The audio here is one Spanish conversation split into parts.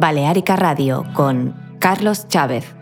Baleárica Radio con Carlos Chávez.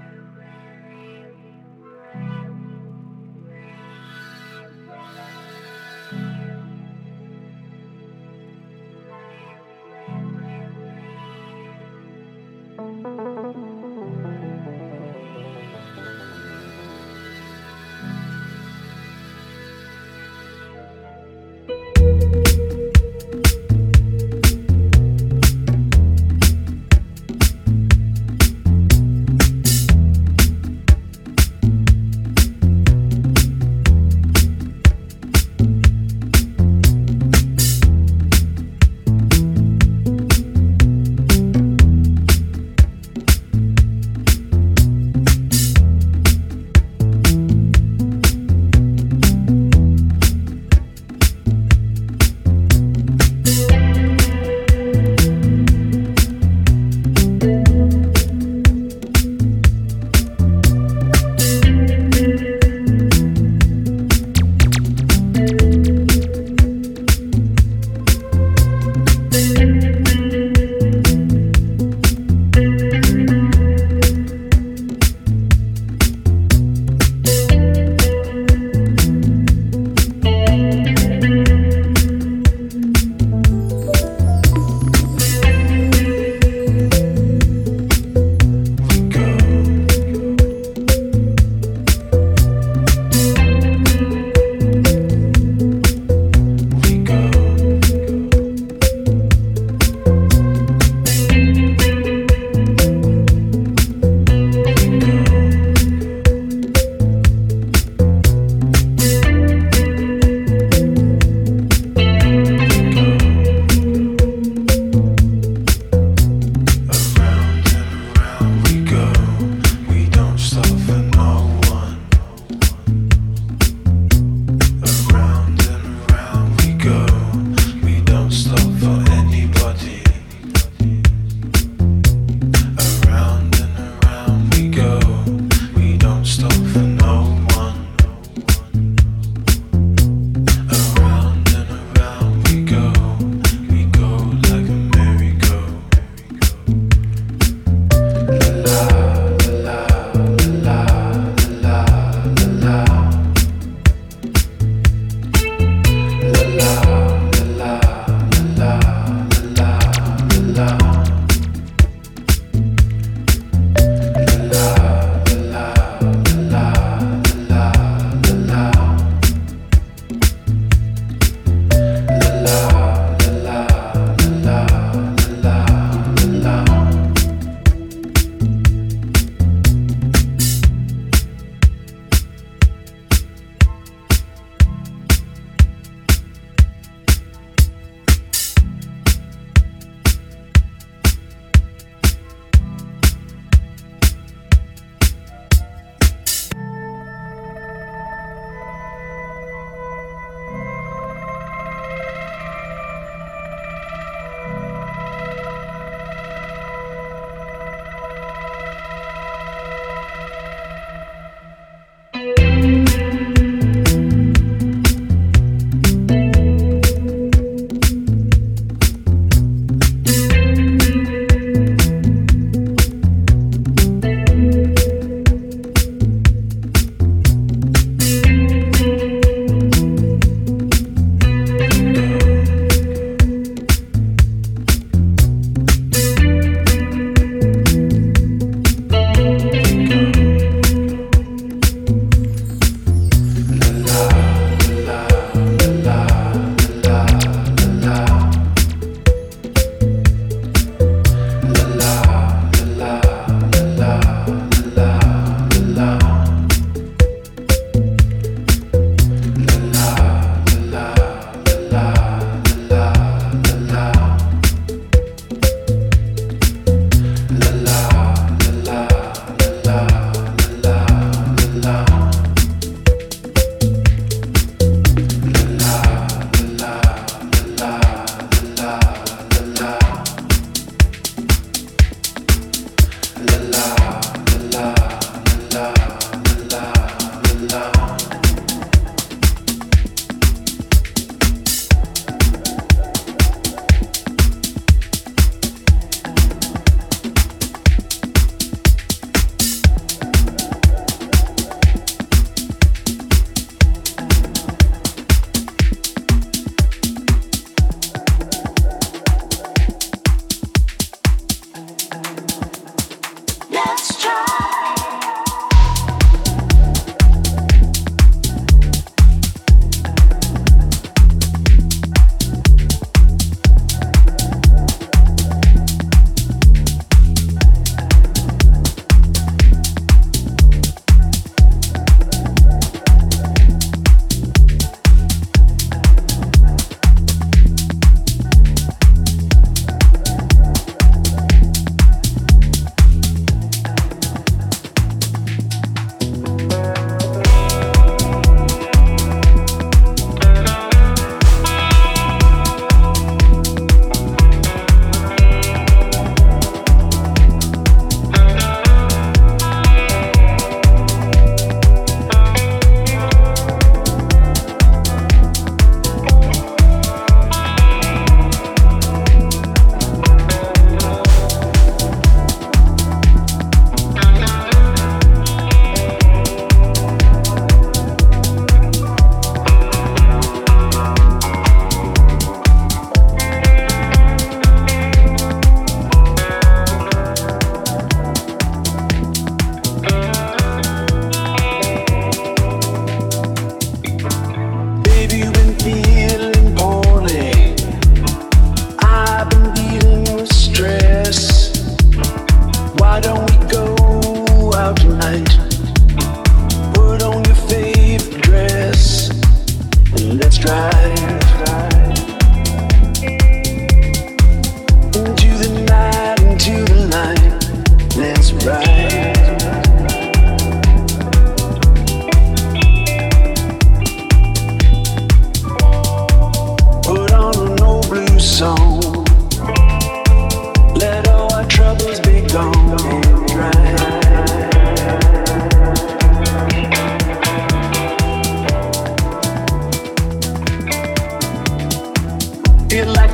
feel like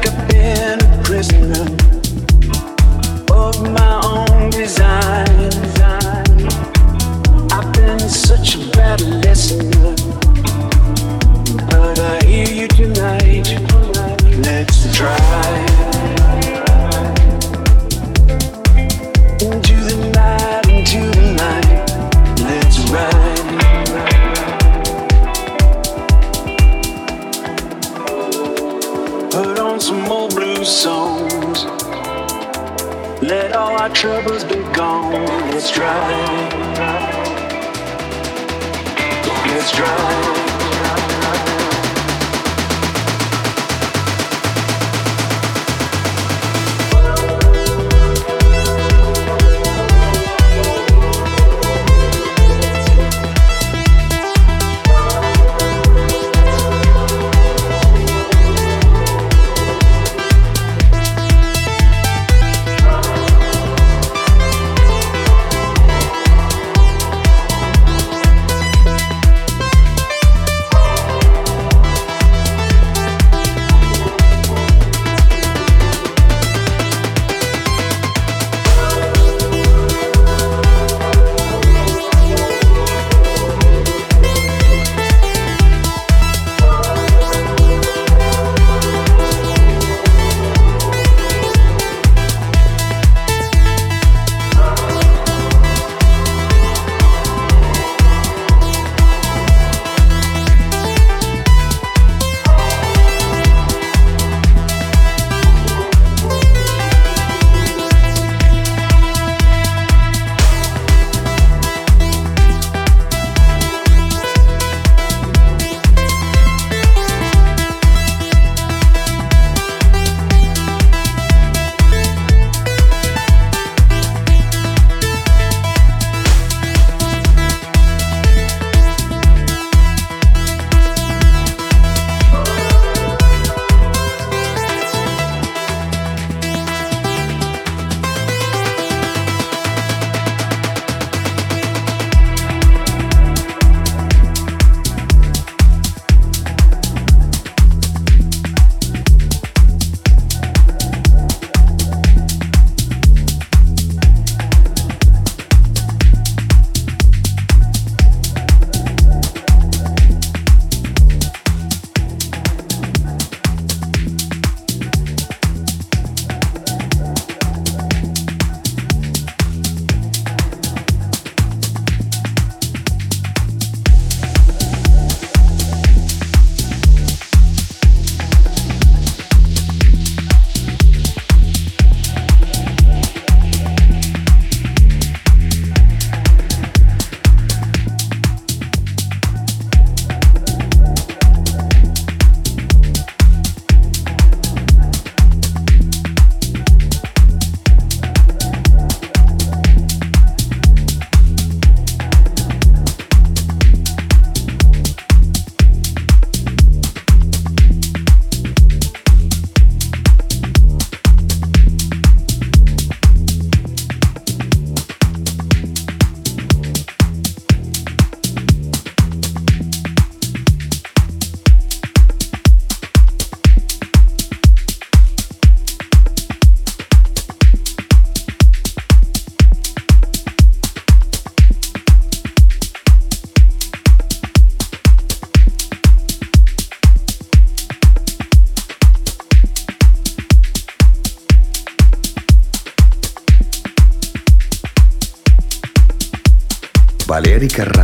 Radio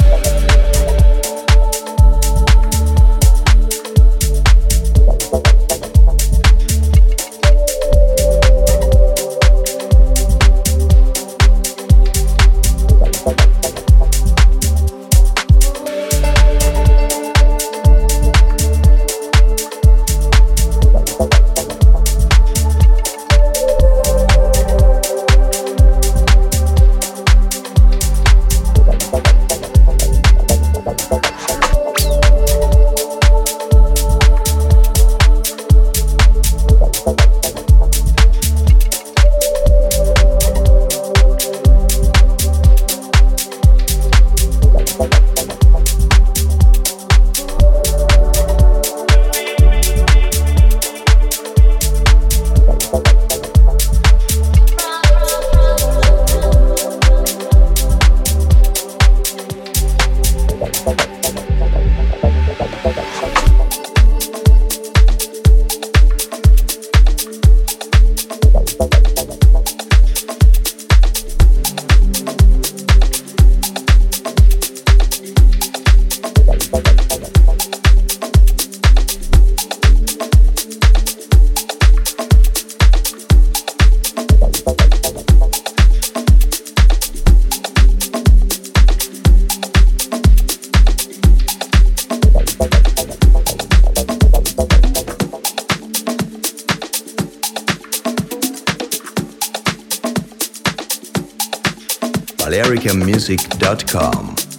balearicamusic.com.